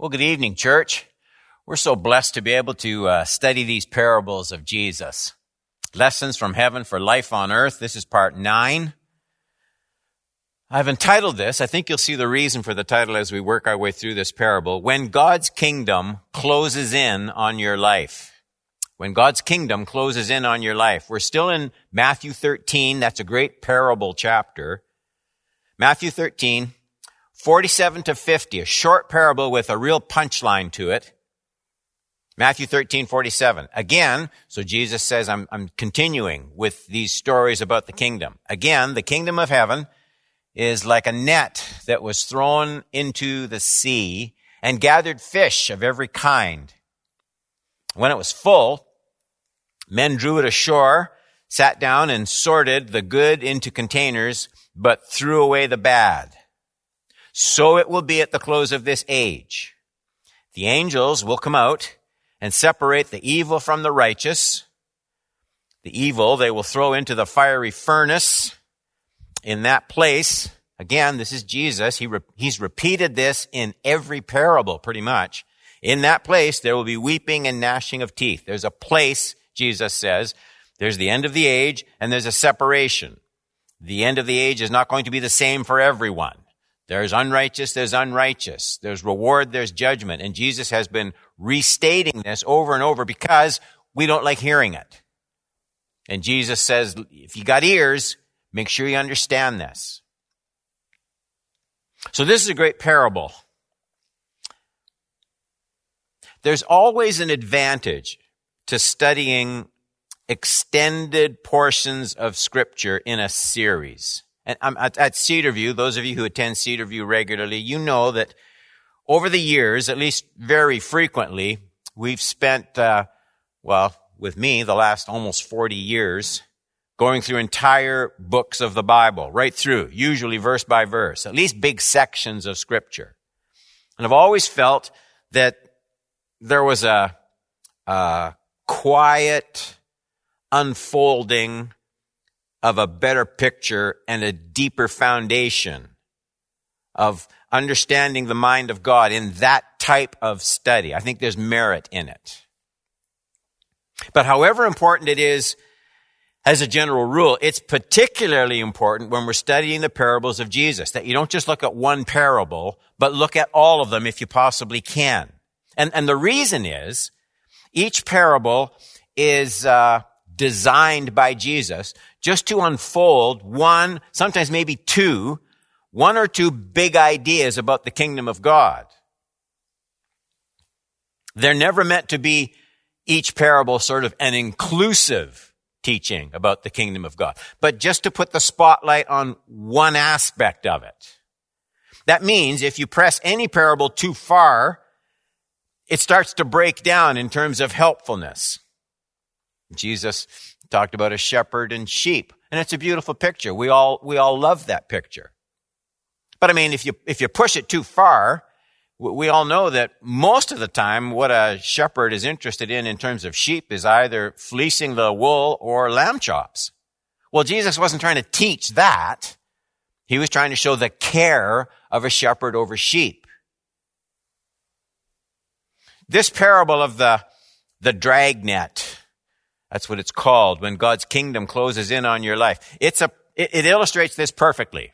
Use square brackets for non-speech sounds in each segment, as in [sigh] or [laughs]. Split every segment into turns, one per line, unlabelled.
Well, good evening, church. We're so blessed to be able to uh, study these parables of Jesus. Lessons from Heaven for Life on Earth. This is part nine. I've entitled this, I think you'll see the reason for the title as we work our way through this parable, When God's Kingdom Closes In on Your Life. When God's Kingdom closes in on your life. We're still in Matthew 13. That's a great parable chapter. Matthew 13, 47 to 50, a short parable with a real punchline to it. Matthew 13, 47. Again, so Jesus says, I'm, I'm continuing with these stories about the kingdom. Again, the kingdom of heaven is like a net that was thrown into the sea and gathered fish of every kind. When it was full, men drew it ashore, sat down and sorted the good into containers, but threw away the bad. So it will be at the close of this age. The angels will come out and separate the evil from the righteous. The evil they will throw into the fiery furnace. In that place, again, this is Jesus. He re- he's repeated this in every parable, pretty much. In that place, there will be weeping and gnashing of teeth. There's a place, Jesus says. There's the end of the age and there's a separation. The end of the age is not going to be the same for everyone. There's unrighteous, there's unrighteous. There's reward, there's judgment. And Jesus has been restating this over and over because we don't like hearing it. And Jesus says, if you got ears, make sure you understand this. So this is a great parable. There's always an advantage to studying extended portions of scripture in a series. At, at Cedarview, those of you who attend Cedarview regularly, you know that over the years, at least very frequently, we've spent, uh, well, with me, the last almost 40 years, going through entire books of the Bible, right through, usually verse by verse, at least big sections of scripture. And I've always felt that there was a, a quiet unfolding of a better picture and a deeper foundation of understanding the mind of God in that type of study. I think there's merit in it. But however important it is as a general rule, it's particularly important when we're studying the parables of Jesus that you don't just look at one parable, but look at all of them if you possibly can. And, and the reason is each parable is uh, designed by Jesus just to unfold one, sometimes maybe two, one or two big ideas about the kingdom of God. They're never meant to be each parable sort of an inclusive teaching about the kingdom of God, but just to put the spotlight on one aspect of it. That means if you press any parable too far, it starts to break down in terms of helpfulness. Jesus talked about a shepherd and sheep. And it's a beautiful picture. We all, we all love that picture. But I mean, if you, if you push it too far, we all know that most of the time what a shepherd is interested in in terms of sheep is either fleecing the wool or lamb chops. Well, Jesus wasn't trying to teach that. He was trying to show the care of a shepherd over sheep. This parable of the, the dragnet that's what it's called when God's kingdom closes in on your life. It's a, it, it illustrates this perfectly.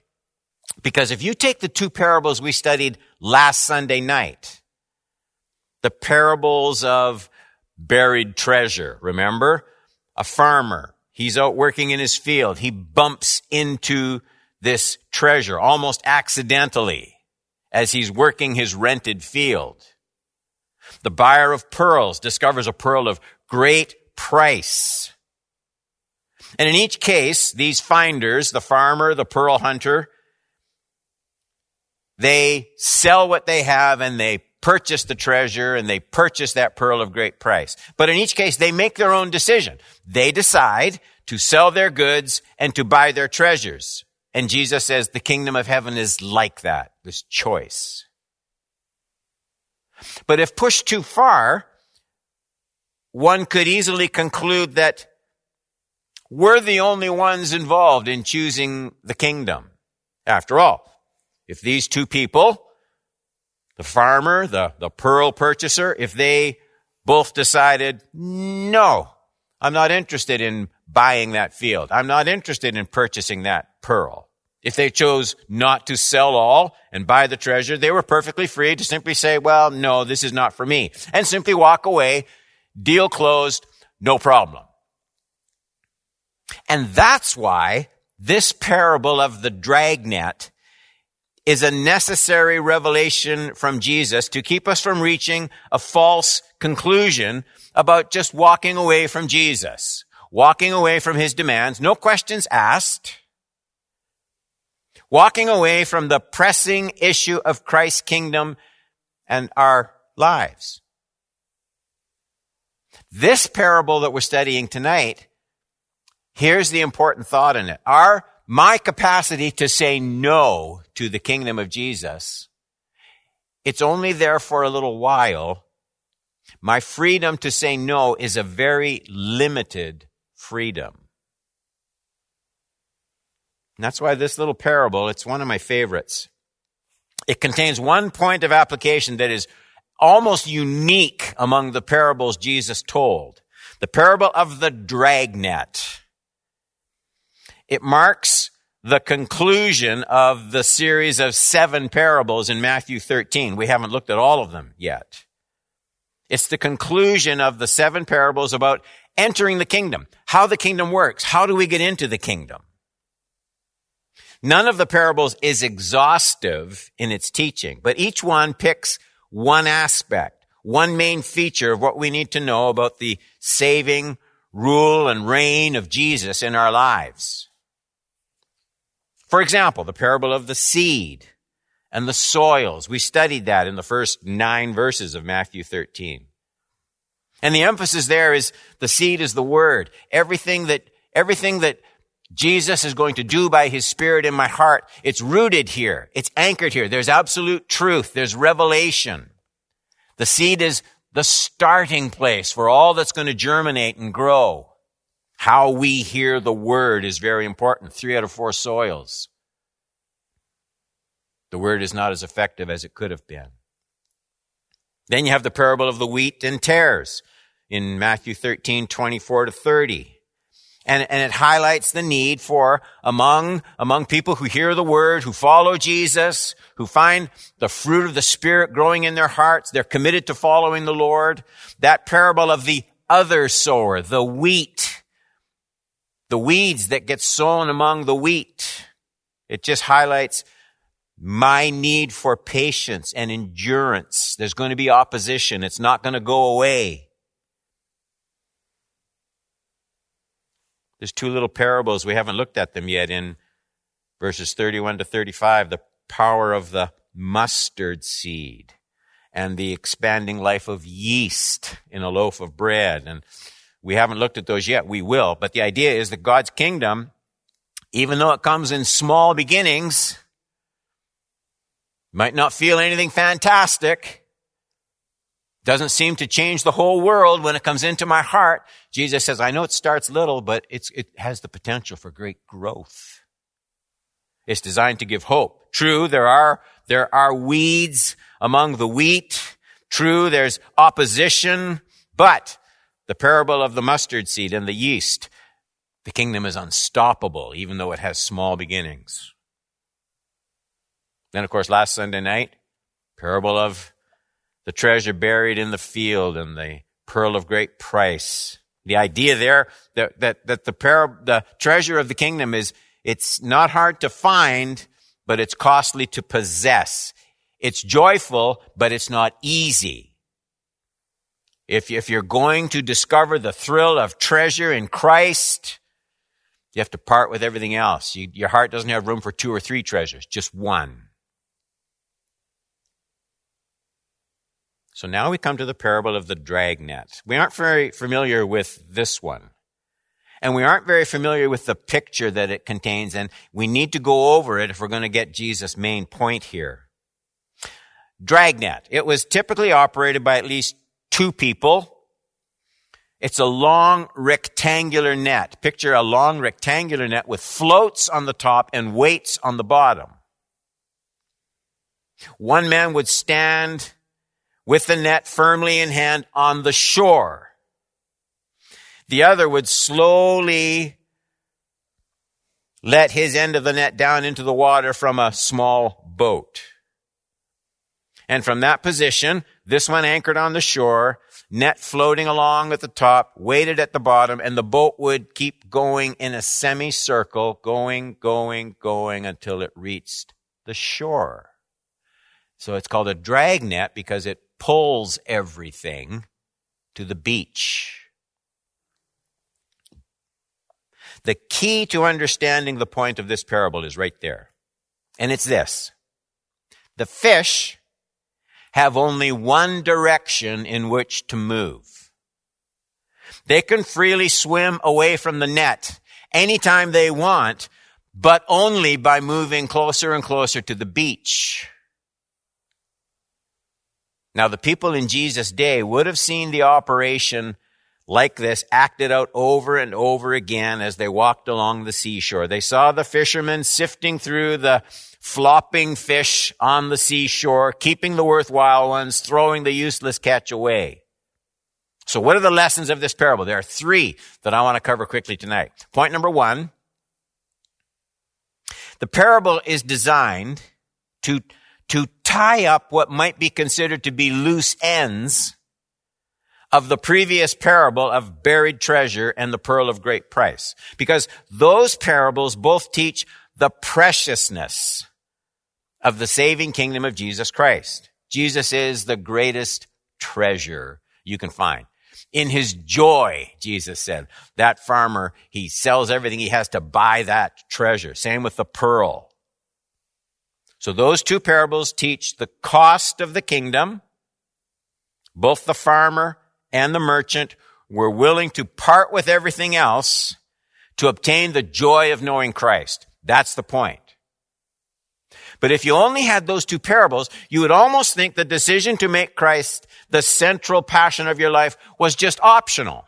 Because if you take the two parables we studied last Sunday night, the parables of buried treasure, remember? A farmer, he's out working in his field. He bumps into this treasure almost accidentally as he's working his rented field. The buyer of pearls discovers a pearl of great price. And in each case, these finders, the farmer, the pearl hunter, they sell what they have and they purchase the treasure and they purchase that pearl of great price. But in each case, they make their own decision. They decide to sell their goods and to buy their treasures. And Jesus says the kingdom of heaven is like that, this choice. But if pushed too far, one could easily conclude that we're the only ones involved in choosing the kingdom. After all, if these two people the farmer, the, the pearl purchaser, if they both decided, no, I'm not interested in buying that field. I'm not interested in purchasing that pearl. If they chose not to sell all and buy the treasure, they were perfectly free to simply say, well, no, this is not for me, and simply walk away, deal closed, no problem. And that's why this parable of the dragnet is a necessary revelation from Jesus to keep us from reaching a false conclusion about just walking away from Jesus, walking away from his demands, no questions asked, walking away from the pressing issue of Christ's kingdom and our lives. This parable that we're studying tonight, here's the important thought in it. Our, my capacity to say no to the kingdom of Jesus, it's only there for a little while. My freedom to say no is a very limited freedom. And that's why this little parable, it's one of my favorites. It contains one point of application that is almost unique among the parables Jesus told. The parable of the dragnet. It marks the conclusion of the series of seven parables in Matthew 13. We haven't looked at all of them yet. It's the conclusion of the seven parables about entering the kingdom, how the kingdom works, how do we get into the kingdom. None of the parables is exhaustive in its teaching, but each one picks one aspect, one main feature of what we need to know about the saving rule and reign of Jesus in our lives. For example, the parable of the seed and the soils. We studied that in the first nine verses of Matthew 13. And the emphasis there is the seed is the word. Everything that, everything that Jesus is going to do by his spirit in my heart. It's rooted here. It's anchored here. There's absolute truth. There's revelation. The seed is the starting place for all that's going to germinate and grow. How we hear the word is very important. Three out of four soils. The word is not as effective as it could have been. Then you have the parable of the wheat and tares in Matthew 13, 24 to 30 and, and it highlights the need for among, among people who hear the word, who follow Jesus, who find the fruit of the Spirit growing in their hearts, they're committed to following the Lord. That parable of the other sower, the wheat, the weeds that get sown among the wheat. It just highlights my need for patience and endurance. There's going to be opposition. It's not going to go away. There's two little parables. We haven't looked at them yet in verses 31 to 35. The power of the mustard seed and the expanding life of yeast in a loaf of bread. And we haven't looked at those yet. We will. But the idea is that God's kingdom, even though it comes in small beginnings, might not feel anything fantastic, doesn't seem to change the whole world when it comes into my heart. Jesus says, I know it starts little, but it has the potential for great growth. It's designed to give hope. True, there are, there are weeds among the wheat. True, there's opposition, but the parable of the mustard seed and the yeast, the kingdom is unstoppable, even though it has small beginnings. Then, of course, last Sunday night, parable of the treasure buried in the field and the pearl of great price. The idea there that, that, that the, par- the treasure of the kingdom is, it's not hard to find, but it's costly to possess. It's joyful, but it's not easy. If, if you're going to discover the thrill of treasure in Christ, you have to part with everything else. You, your heart doesn't have room for two or three treasures, just one. So now we come to the parable of the dragnet. We aren't very familiar with this one. And we aren't very familiar with the picture that it contains, and we need to go over it if we're going to get Jesus' main point here. Dragnet. It was typically operated by at least two people. It's a long rectangular net. Picture a long rectangular net with floats on the top and weights on the bottom. One man would stand with the net firmly in hand on the shore. The other would slowly let his end of the net down into the water from a small boat. And from that position, this one anchored on the shore, net floating along at the top, weighted at the bottom, and the boat would keep going in a semicircle, going, going, going until it reached the shore. So it's called a drag net because it pulls everything to the beach. The key to understanding the point of this parable is right there. And it's this. The fish have only one direction in which to move. They can freely swim away from the net anytime they want, but only by moving closer and closer to the beach. Now, the people in Jesus' day would have seen the operation like this acted out over and over again as they walked along the seashore. They saw the fishermen sifting through the flopping fish on the seashore, keeping the worthwhile ones, throwing the useless catch away. So what are the lessons of this parable? There are three that I want to cover quickly tonight. Point number one. The parable is designed to to tie up what might be considered to be loose ends of the previous parable of buried treasure and the pearl of great price. Because those parables both teach the preciousness of the saving kingdom of Jesus Christ. Jesus is the greatest treasure you can find. In his joy, Jesus said, that farmer, he sells everything he has to buy that treasure. Same with the pearl. So those two parables teach the cost of the kingdom. Both the farmer and the merchant were willing to part with everything else to obtain the joy of knowing Christ. That's the point. But if you only had those two parables, you would almost think the decision to make Christ the central passion of your life was just optional.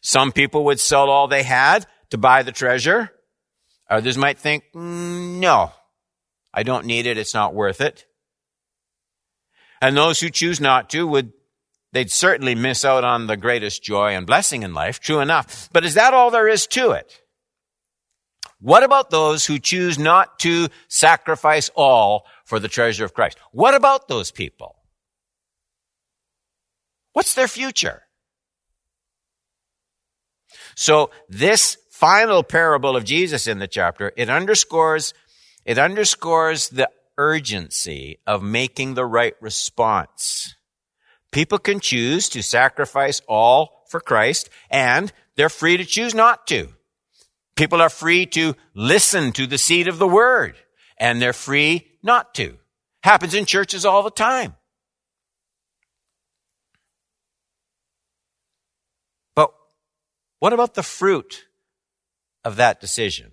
Some people would sell all they had to buy the treasure. Others might think, mm, no, I don't need it. It's not worth it. And those who choose not to would, they'd certainly miss out on the greatest joy and blessing in life. True enough. But is that all there is to it? What about those who choose not to sacrifice all for the treasure of Christ? What about those people? What's their future? So this final parable of Jesus in the chapter, it underscores it underscores the urgency of making the right response. People can choose to sacrifice all for Christ, and they're free to choose not to. People are free to listen to the seed of the word, and they're free not to. Happens in churches all the time. But what about the fruit of that decision?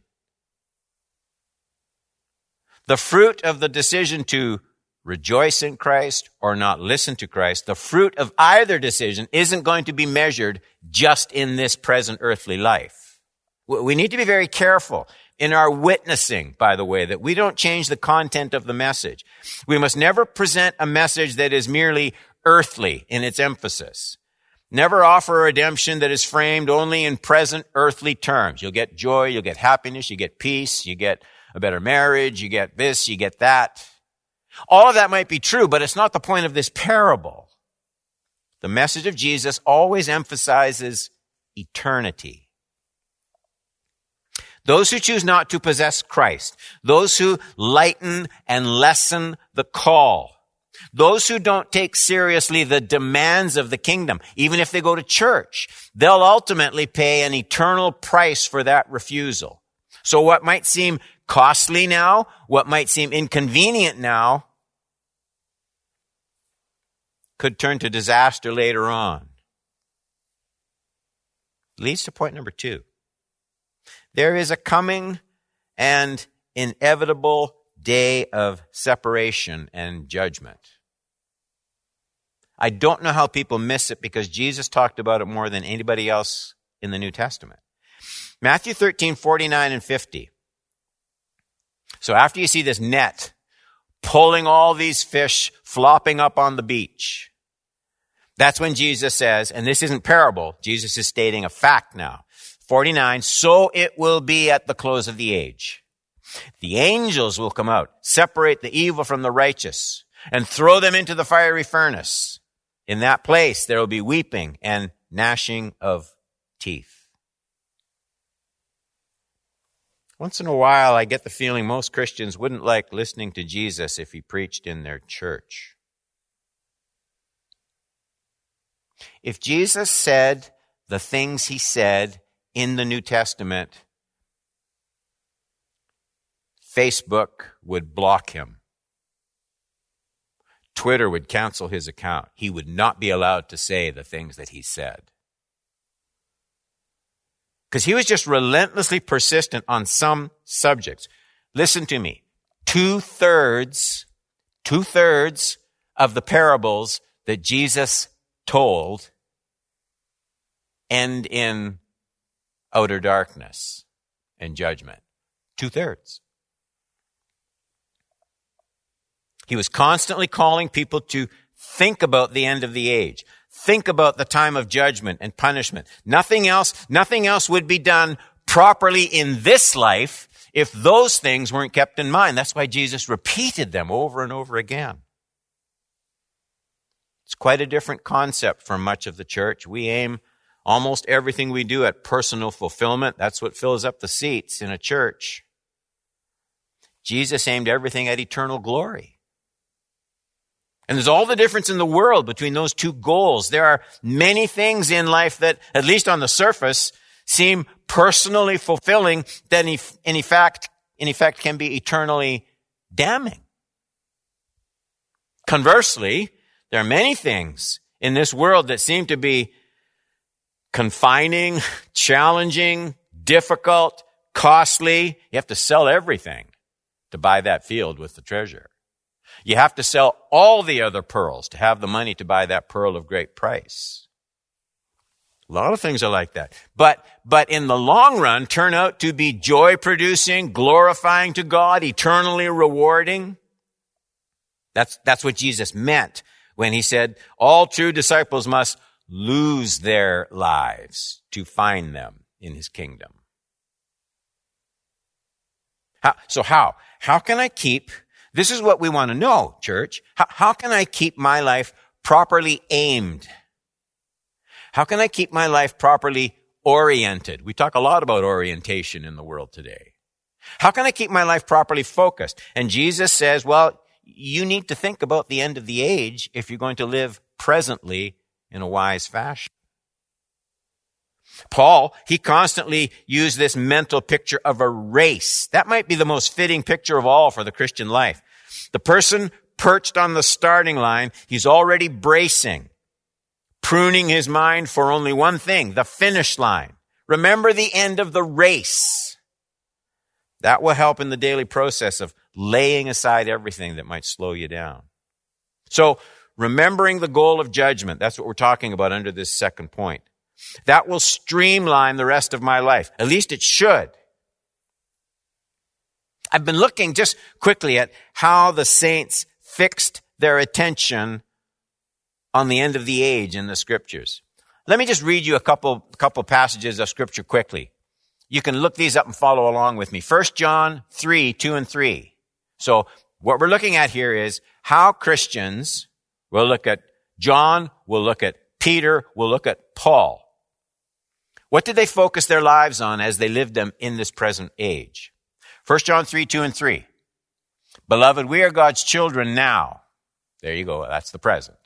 The fruit of the decision to rejoice in Christ or not listen to Christ, the fruit of either decision isn't going to be measured just in this present earthly life. We need to be very careful in our witnessing, by the way, that we don't change the content of the message. We must never present a message that is merely earthly in its emphasis. Never offer a redemption that is framed only in present earthly terms. You'll get joy, you'll get happiness, you get peace, you get a better marriage, you get this, you get that. All of that might be true, but it's not the point of this parable. The message of Jesus always emphasizes eternity. Those who choose not to possess Christ, those who lighten and lessen the call, those who don't take seriously the demands of the kingdom, even if they go to church, they'll ultimately pay an eternal price for that refusal. So what might seem costly now, what might seem inconvenient now, could turn to disaster later on. Leads to point number two. There is a coming and inevitable day of separation and judgment. I don't know how people miss it because Jesus talked about it more than anybody else in the New Testament. Matthew 13, 49 and 50. So after you see this net pulling all these fish flopping up on the beach. That's when Jesus says, and this isn't parable, Jesus is stating a fact now. 49, so it will be at the close of the age. The angels will come out, separate the evil from the righteous, and throw them into the fiery furnace. In that place there will be weeping and gnashing of teeth. Once in a while, I get the feeling most Christians wouldn't like listening to Jesus if he preached in their church. If Jesus said the things he said in the New Testament, Facebook would block him. Twitter would cancel his account. He would not be allowed to say the things that he said. Because he was just relentlessly persistent on some subjects. Listen to me. Two thirds, two thirds of the parables that Jesus told end in outer darkness and judgment. Two thirds. He was constantly calling people to think about the end of the age. Think about the time of judgment and punishment. Nothing else, nothing else would be done properly in this life if those things weren't kept in mind. That's why Jesus repeated them over and over again. It's quite a different concept for much of the church. We aim almost everything we do at personal fulfillment. That's what fills up the seats in a church. Jesus aimed everything at eternal glory. And there's all the difference in the world between those two goals. There are many things in life that, at least on the surface, seem personally fulfilling that in effect, in effect can be eternally damning. Conversely, there are many things in this world that seem to be confining, [laughs] challenging, difficult, costly. You have to sell everything to buy that field with the treasure. You have to sell all the other pearls to have the money to buy that pearl of great price. A lot of things are like that. But, but in the long run, turn out to be joy producing, glorifying to God, eternally rewarding. That's, that's what Jesus meant when he said, all true disciples must lose their lives to find them in his kingdom. How, so how? How can I keep this is what we want to know, church. How, how can I keep my life properly aimed? How can I keep my life properly oriented? We talk a lot about orientation in the world today. How can I keep my life properly focused? And Jesus says, well, you need to think about the end of the age if you're going to live presently in a wise fashion. Paul, he constantly used this mental picture of a race. That might be the most fitting picture of all for the Christian life. The person perched on the starting line, he's already bracing, pruning his mind for only one thing, the finish line. Remember the end of the race. That will help in the daily process of laying aside everything that might slow you down. So, remembering the goal of judgment, that's what we're talking about under this second point. That will streamline the rest of my life. At least it should. I've been looking just quickly at how the saints fixed their attention on the end of the age in the scriptures. Let me just read you a couple, couple passages of scripture quickly. You can look these up and follow along with me. 1 John 3, 2 and 3. So what we're looking at here is how Christians, we'll look at John, we'll look at Peter, we'll look at Paul. What did they focus their lives on as they lived them in this present age? 1 John 3, 2 and 3. Beloved, we are God's children now. There you go. That's the present.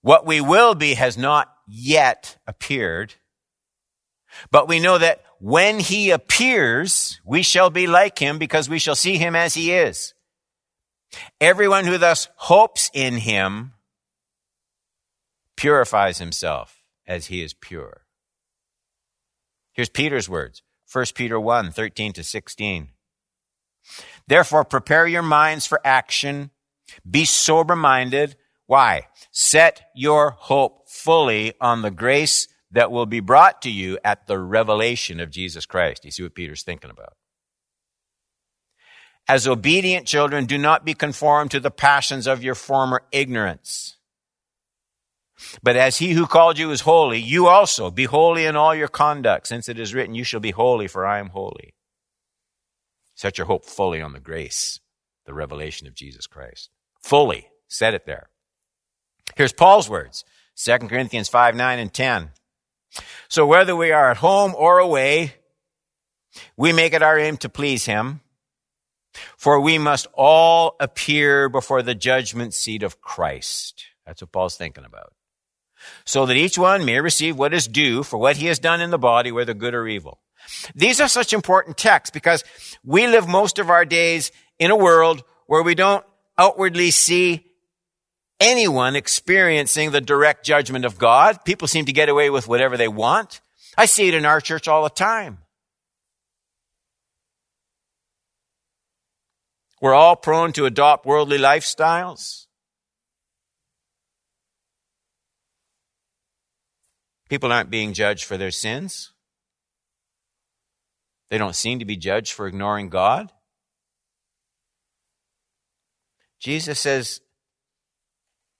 What we will be has not yet appeared, but we know that when he appears, we shall be like him because we shall see him as he is. Everyone who thus hopes in him purifies himself as he is pure. Here's Peter's words. 1 Peter 1, 13 to 16. Therefore, prepare your minds for action. Be sober minded. Why? Set your hope fully on the grace that will be brought to you at the revelation of Jesus Christ. You see what Peter's thinking about? As obedient children, do not be conformed to the passions of your former ignorance. But as he who called you is holy, you also be holy in all your conduct, since it is written, You shall be holy, for I am holy. Set your hope fully on the grace, the revelation of Jesus Christ. Fully. Said it there. Here's Paul's words 2 Corinthians 5 9 and 10. So whether we are at home or away, we make it our aim to please him. For we must all appear before the judgment seat of Christ. That's what Paul's thinking about so that each one may receive what is due for what he has done in the body, whether good or evil. These are such important texts because we live most of our days in a world where we don't outwardly see anyone experiencing the direct judgment of God. People seem to get away with whatever they want. I see it in our church all the time. We're all prone to adopt worldly lifestyles. People aren't being judged for their sins. They don't seem to be judged for ignoring God. Jesus says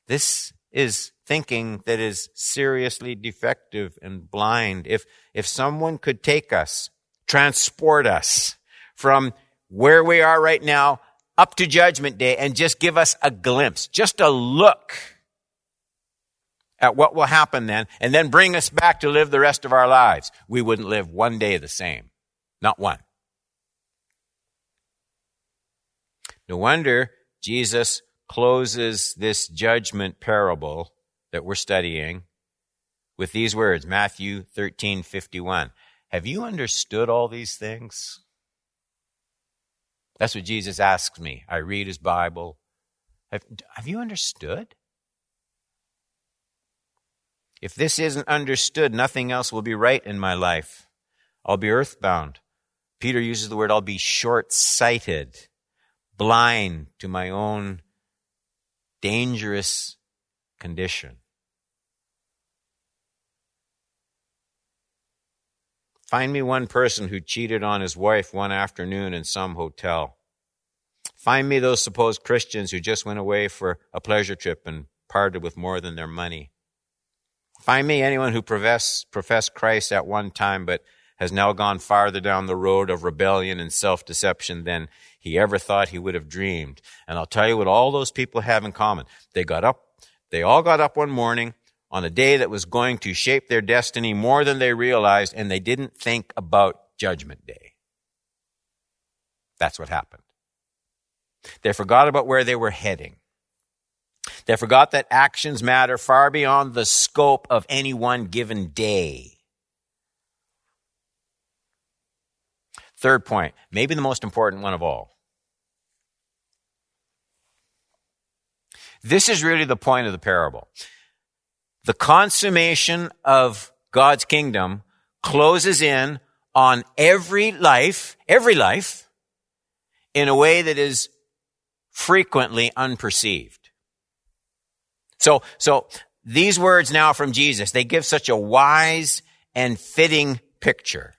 this is thinking that is seriously defective and blind. If, if someone could take us, transport us from where we are right now up to judgment day and just give us a glimpse, just a look at what will happen then, and then bring us back to live the rest of our lives, we wouldn't live one day the same. Not one. No wonder Jesus closes this judgment parable that we're studying with these words, Matthew 13, 51. Have you understood all these things? That's what Jesus asks me. I read his Bible. Have, have you understood? If this isn't understood, nothing else will be right in my life. I'll be earthbound. Peter uses the word, I'll be short sighted, blind to my own dangerous condition. Find me one person who cheated on his wife one afternoon in some hotel. Find me those supposed Christians who just went away for a pleasure trip and parted with more than their money. Find me anyone who profess, professed Christ at one time, but has now gone farther down the road of rebellion and self-deception than he ever thought he would have dreamed. And I'll tell you what all those people have in common. They got up, they all got up one morning on a day that was going to shape their destiny more than they realized, and they didn't think about judgment day. That's what happened. They forgot about where they were heading. They forgot that actions matter far beyond the scope of any one given day. Third point, maybe the most important one of all. This is really the point of the parable. The consummation of God's kingdom closes in on every life, every life, in a way that is frequently unperceived. So, so these words now from Jesus, they give such a wise and fitting picture.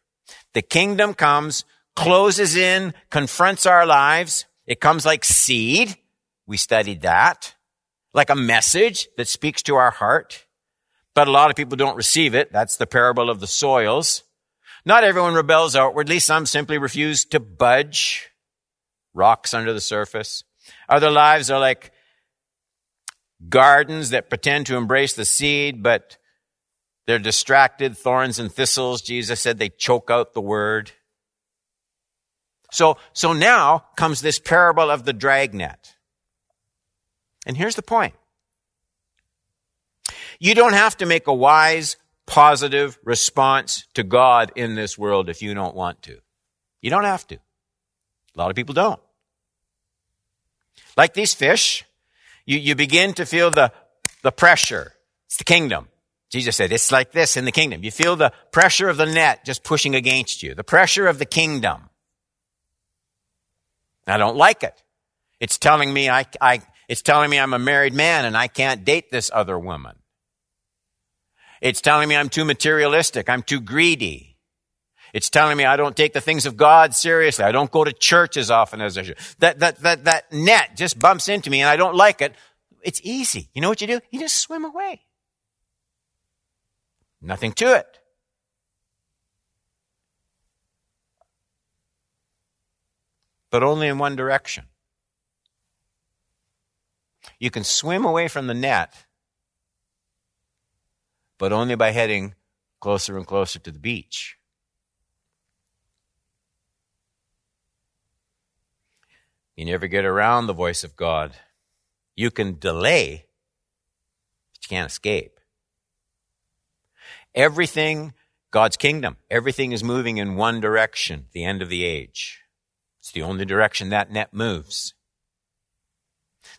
The kingdom comes, closes in, confronts our lives. It comes like seed. We studied that. Like a message that speaks to our heart. But a lot of people don't receive it. That's the parable of the soils. Not everyone rebels outwardly. Some simply refuse to budge. Rocks under the surface. Other lives are like gardens that pretend to embrace the seed, but they're distracted. Thorns and thistles, Jesus said, they choke out the word. So, so now comes this parable of the dragnet. And here's the point. You don't have to make a wise, positive response to God in this world if you don't want to. You don't have to. A lot of people don't. Like these fish, you, you begin to feel the, the pressure. It's the kingdom. Jesus said, it's like this in the kingdom. You feel the pressure of the net just pushing against you, the pressure of the kingdom. I don't like it. It's telling me I, I, it's telling me I'm a married man and I can't date this other woman. It's telling me I'm too materialistic. I'm too greedy. It's telling me I don't take the things of God seriously. I don't go to church as often as I should. That, that, that, that net just bumps into me and I don't like it. It's easy. You know what you do? You just swim away. Nothing to it. But only in one direction. You can swim away from the net, but only by heading closer and closer to the beach. You never get around the voice of God. You can delay, but you can't escape. Everything, God's kingdom, everything is moving in one direction, the end of the age. It's the only direction that net moves.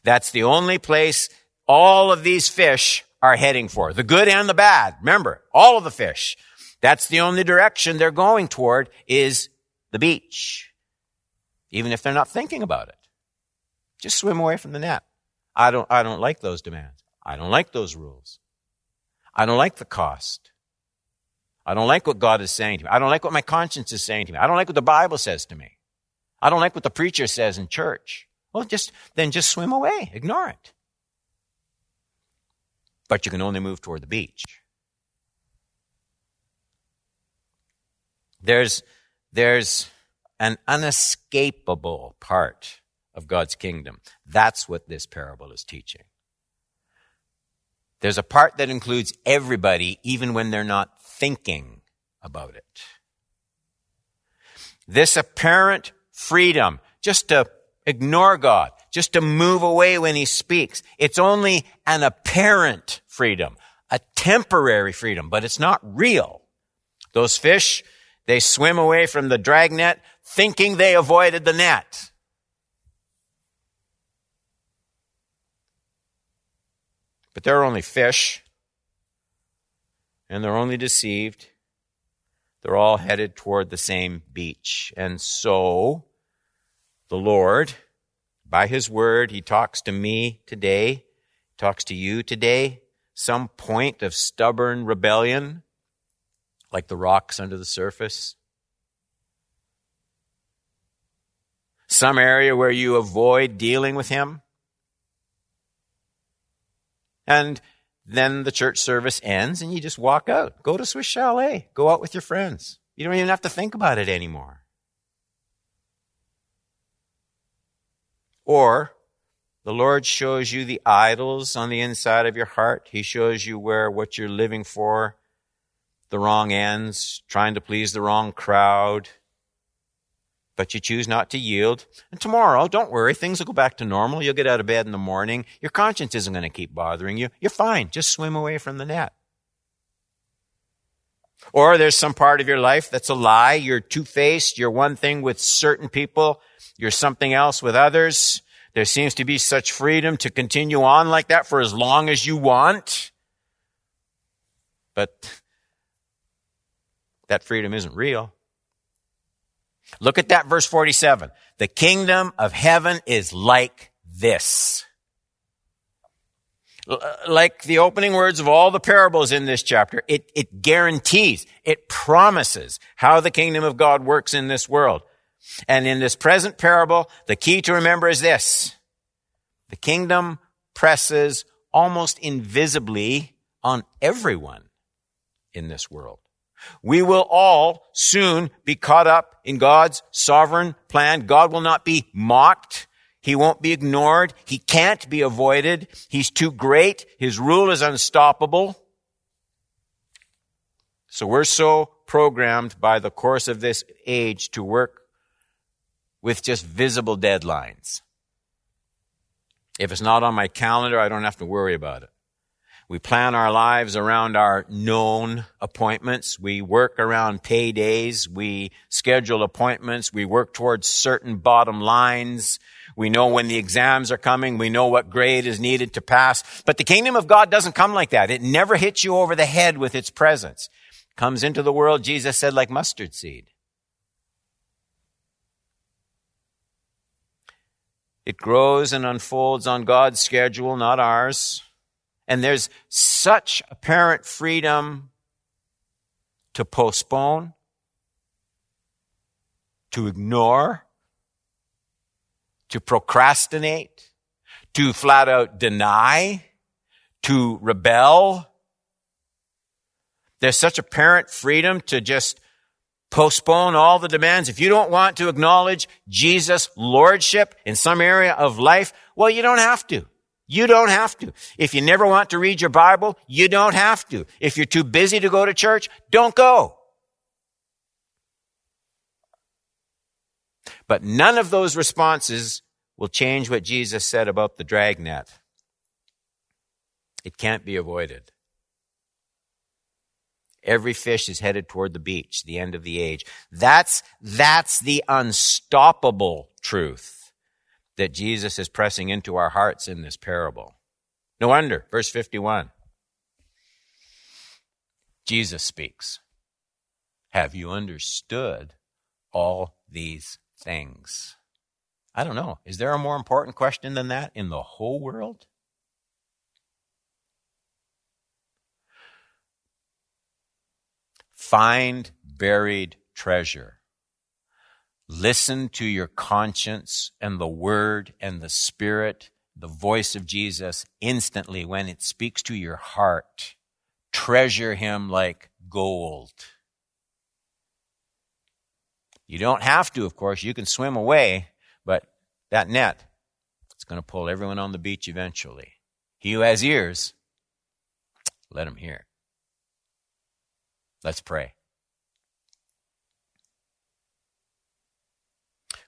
That's the only place all of these fish are heading for. The good and the bad. Remember, all of the fish. That's the only direction they're going toward is the beach. Even if they're not thinking about it. Just swim away from the net. I don't, I don't like those demands. I don't like those rules. I don't like the cost. I don't like what God is saying to me. I don't like what my conscience is saying to me. I don't like what the Bible says to me. I don't like what the preacher says in church. Well, just, then just swim away. Ignore it. But you can only move toward the beach. There's, there's an unescapable part of God's kingdom. That's what this parable is teaching. There's a part that includes everybody, even when they're not thinking about it. This apparent freedom, just to ignore God, just to move away when He speaks, it's only an apparent freedom, a temporary freedom, but it's not real. Those fish, they swim away from the dragnet thinking they avoided the net. But they're only fish, and they're only deceived. They're all headed toward the same beach. And so, the Lord, by His Word, He talks to me today, talks to you today, some point of stubborn rebellion, like the rocks under the surface. Some area where you avoid dealing with Him. And then the church service ends and you just walk out. Go to Swiss Chalet. Go out with your friends. You don't even have to think about it anymore. Or the Lord shows you the idols on the inside of your heart. He shows you where what you're living for, the wrong ends, trying to please the wrong crowd, but you choose not to yield. And tomorrow, don't worry, things will go back to normal. You'll get out of bed in the morning. Your conscience isn't going to keep bothering you. You're fine. Just swim away from the net. Or there's some part of your life that's a lie. You're two-faced. You're one thing with certain people. You're something else with others. There seems to be such freedom to continue on like that for as long as you want. But that freedom isn't real. Look at that verse 47. The kingdom of heaven is like this. Uh, like the opening words of all the parables in this chapter, it, it guarantees, it promises how the kingdom of God works in this world. And in this present parable, the key to remember is this. The kingdom presses almost invisibly on everyone in this world. We will all soon be caught up in God's sovereign plan. God will not be mocked. He won't be ignored. He can't be avoided. He's too great. His rule is unstoppable. So we're so programmed by the course of this age to work with just visible deadlines. If it's not on my calendar, I don't have to worry about it. We plan our lives around our known appointments. We work around paydays. We schedule appointments. We work towards certain bottom lines. We know when the exams are coming. We know what grade is needed to pass. But the kingdom of God doesn't come like that. It never hits you over the head with its presence. Comes into the world, Jesus said, like mustard seed. It grows and unfolds on God's schedule, not ours. And there's such apparent freedom to postpone to ignore, to procrastinate, to flat out deny, to rebel. There's such apparent freedom to just postpone all the demands. If you don't want to acknowledge Jesus' lordship in some area of life, well, you don't have to. You don't have to. If you never want to read your Bible, you don't have to. If you're too busy to go to church, don't go. But none of those responses will change what Jesus said about the dragnet. It can't be avoided. Every fish is headed toward the beach, the end of the age. That's, that's the unstoppable truth that Jesus is pressing into our hearts in this parable. No wonder, verse 51. Jesus speaks. Have you understood all these things? I don't know. Is there a more important question than that in the whole world? Find buried treasure. Listen to your conscience and the word and the spirit, the voice of Jesus instantly when it speaks to your heart. Treasure him like gold. You don't have to, of course. You can swim away, but that net, it's going to pull everyone on the beach eventually. He who has ears, let him hear. Let's pray.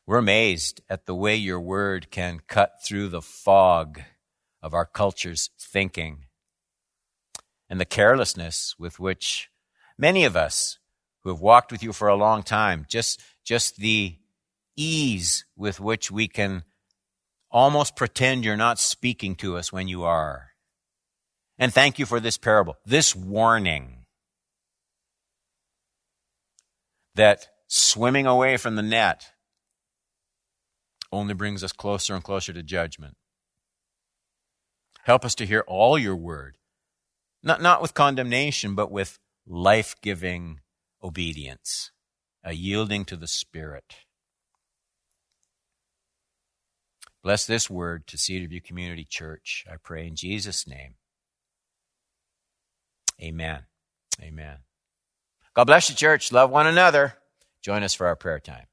We're amazed at the way your word can cut through the fog of our culture's thinking and the carelessness with which many of us who have walked with you for a long time, just, just the ease with which we can almost pretend you're not speaking to us when you are. And thank you for this parable, this warning that swimming away from the net only brings us closer and closer to judgment. Help us to hear all your word, not, not with condemnation, but with life giving obedience, a yielding to the Spirit. Bless this word to of Community Church. I pray in Jesus' name. Amen. Amen. God bless you, church. Love one another. Join us for our prayer time.